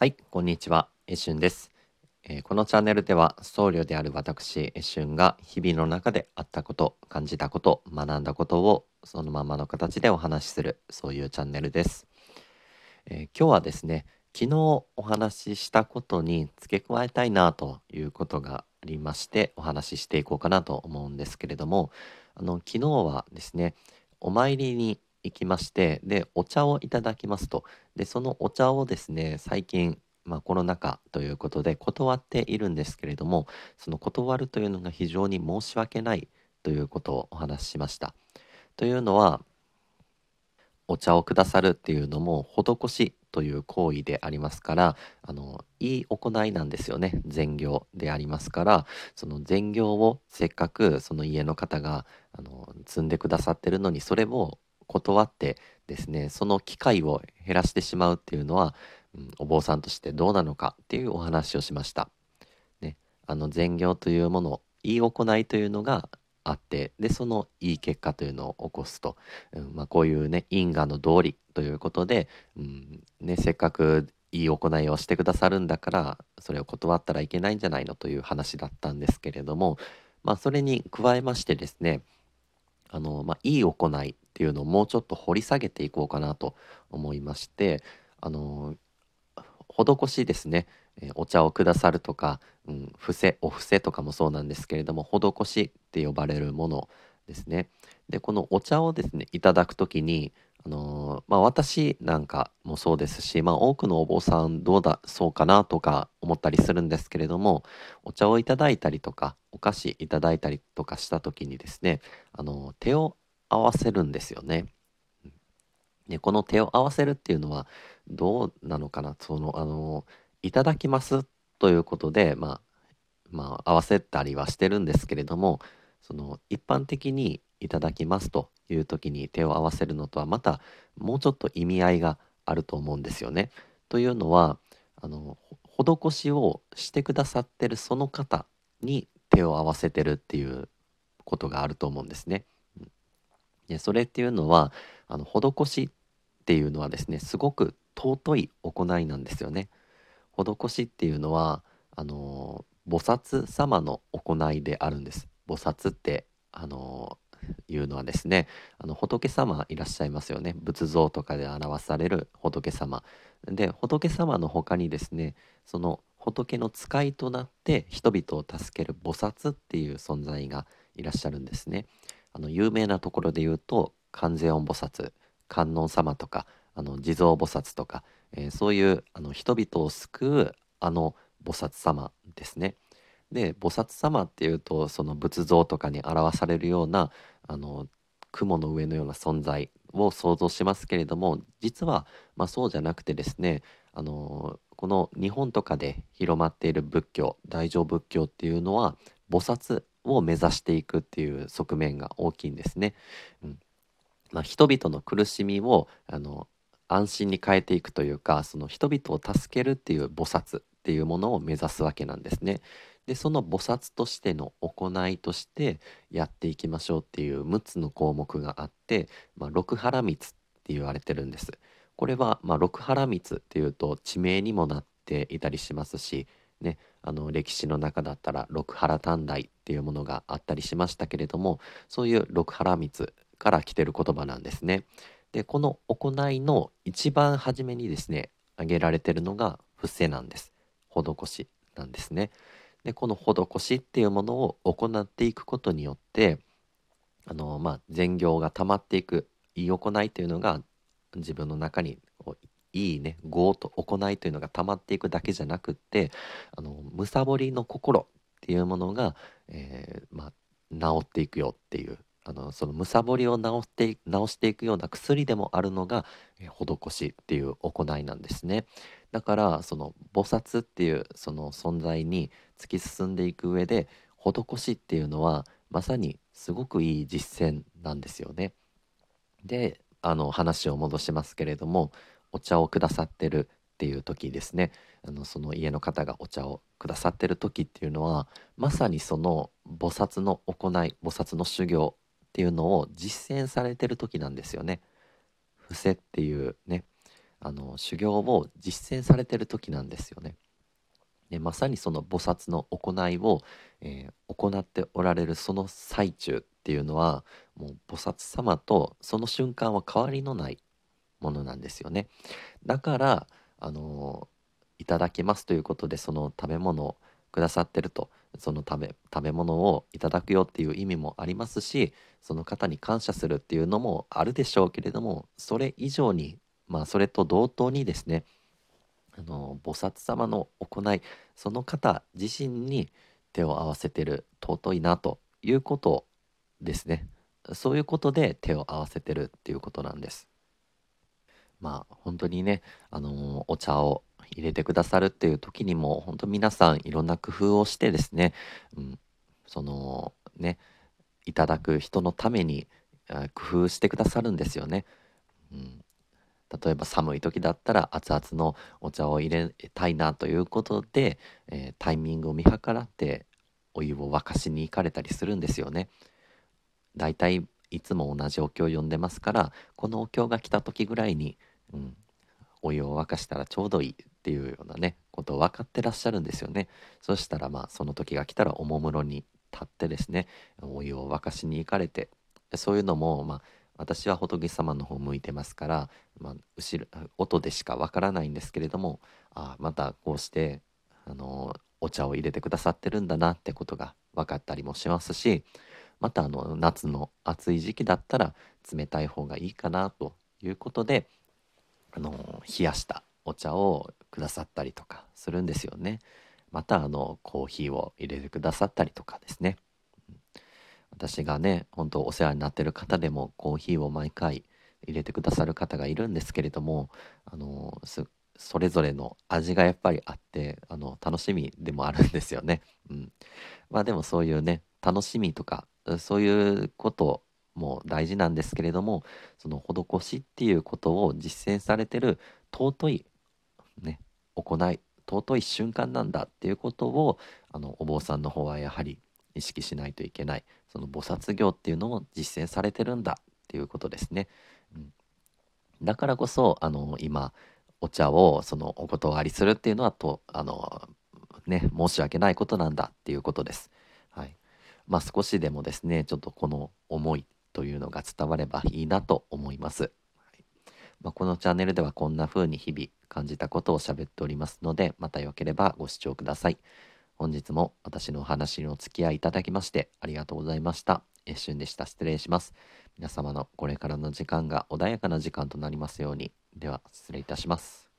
はい、こんにちは。えしゅんです、えー、このチャンネルでは僧侶である私、えしゅんが日々の中であったこと、感じたこと、学んだことをそのままの形でお話しする、そういうチャンネルです。えー、今日はですね、昨日お話ししたことに付け加えたいなということがありましてお話ししていこうかなと思うんですけれどもあの昨日はですねお参りに行きましてでお茶をいただきますとでそのお茶をですね最近まあ、コロナ禍ということで断っているんですけれどもその断るというのが非常に申し訳ないということをお話ししました。というのはお茶をくださるっていうのも施しという行為でありますからあのいい行いなんですよね善行でありますからその善行をせっかくその家の方があの積んでくださってるのにそれを断ってですねその機会を減らしてしまうっていうのは、うん、お坊さんとしてどうなのかっていうお話をしました。ね、あの善行というものいい行いというのがあってでそのいい結果というのを起こすと、うんまあ、こういうね因果の道理ということで、うんね、せっかくいい行いをしてくださるんだからそれを断ったらいけないんじゃないのという話だったんですけれども、まあ、それに加えましてですねあの、まあ、いい行いていうのをもうちょっと掘り下げていこうかなと思いましてあの施しですね、お茶をくださるとか、うん、伏せお布施とかもそうなんですけれども施しって呼ばれるものですね。でこのお茶をですねいただく時にあの、まあ、私なんかもそうですし、まあ、多くのお坊さんどうだそうかなとか思ったりするんですけれどもお茶をいただいたりとかお菓子いただいたりとかした時にですね、あのー、手を合わせるんですよね。でこの手を合わせるっていうのはどうなのかな？そのあの、いただきますということで、まあ、まあ合わせたりはしてるんですけれどもその一般的にいただきますという時に手を合わせるのとはまたもうちょっと意味合いがあると思うんですよね。というのはあの施しをしてくださってるその方に手を合わせてるっていうことがあると思うんですね。でそれっていうのはあの施しっていうのはですねすごく尊い行いなんですよね。施しっていうのはあの菩薩様の行いであるんです。菩薩ってあのいうのはですねあの仏様いらっしゃいますよね仏像とかで表される仏様で仏様の他にですねその仏の使いとなって人々を助ける菩薩っていう存在がいらっしゃるんですねあの有名なところで言うと観世音菩薩観音様とかあの地蔵菩薩とか、えー、そういうあの人々を救うあの菩薩様ですね。で菩薩様っていうとその仏像とかに表されるようなあの雲の上のような存在を想像しますけれども実は、まあ、そうじゃなくてですねあのこの日本とかで広まっている仏教大乗仏教っていうのは菩薩を目指していくっていう側面が大きいんですね。うんまあ、人々の苦しみをあの安心に変えていくというかその人々を助けるっていう菩薩っていうものを目指すわけなんですね。でその菩薩としての行いとしてやっていきましょうっていう6つの項目があって、まあ、六原光って言われてるんです。これは、まあ、六原光っていうと地名にもなっていたりしますし、ね、あの歴史の中だったら六原短大っていうものがあったりしましたけれどもそういう六原光から来てる言葉なんですね。でこの行いの一番初めにですね挙げられてるのが伏せなんです。施しなんですね。でこの施しっていうものを行っていくことによってあの、まあ、善行がたまっていくいい行いというのが自分の中にいいね業と行いというのがたまっていくだけじゃなくってあのむさぼりの心っていうものが、えー、まあ、治っていくよっていうあのそのむさぼりを治して治していくような薬でもあるのが、えー、施しっていう行いなんですね。だからその菩薩っていうその存在に突き進んでいく上で施しっていうのはまさにすごくいい実践なんですよね。であの話を戻しますけれどもお茶をくださってるっていう時ですねあのその家の方がお茶をくださってる時っていうのはまさにその菩薩の行い菩薩の修行っていうのを実践されてる時なんですよね。伏せっていうねあの修行を実践されてる時なんですよね。でまさにその菩薩の行いを、えー、行っておられるその最中っていうのはもう菩薩様とその瞬間は変わりのないものなんですよね。だからあのいただきますということでその食べ物をくださってるとその食べ食べ物をいただくよっていう意味もありますしその方に感謝するっていうのもあるでしょうけれどもそれ以上にまあそれと同等にですねあの菩薩様の行いその方自身に手を合わせてる尊いなということですね。そういうことで手を合わせてるっていうことなんです。まあ本当にねあのお茶を入れてくださるっていう時にも本当皆さんいろんな工夫をしてですね、うん、そのねいただく人のために工夫してくださるんですよね。うん、例えば寒い時だったら熱々のお茶を入れたいなということで、えー、タイミングを見計らってお湯を沸かしに行かれたりするんですよね。だいたいいつも同じお経を読んでますからこのお経が来た時ぐらいに、うん、お湯を沸かしたらちょうどいいっていうようなねことを分かってらっしゃるんですよね。そしたらまあその時が来たらおもむろに立ってですねお湯を沸かしに行かれてそういうのもまあ私は仏様の方向いてますから、まあ、後ろ音でしかわからないんですけれどもあまたこうしてあのお茶を入れてくださってるんだなってことが分かったりもしますしまたあの夏の暑い時期だったら冷たい方がいいかなということであの冷やしたお茶をくださったりとかするんですよね。またあのコーヒーを入れてくださったりとかですね。私がね本当お世話になってる方でもコーヒーを毎回入れてくださる方がいるんですけれどもあのそれぞれの味がやっぱりあってあの楽しみでもあるんですよね。うん、まあでもそういうね楽しみとかそういうことも大事なんですけれどもその施しっていうことを実践されてる尊いね行い尊い瞬間なんだっていうことをあのお坊さんの方はやはり意識しないといけないその菩薩業っていうのを実践されてるんだっていうことですね。うん、だからこそあの今お茶をそのお断りするっていうのはとあのね申し訳ないことなんだっていうことです。はい。まあ少しでもですねちょっとこの思いというのが伝わればいいなと思います。はいまあ、このチャンネルではこんな風に日々感じたことを喋っておりますのでまたよければご視聴ください。本日も私のお話にお付き合いいただきましてありがとうございました。一瞬でした。失礼します。皆様のこれからの時間が穏やかな時間となりますように。では、失礼いたします。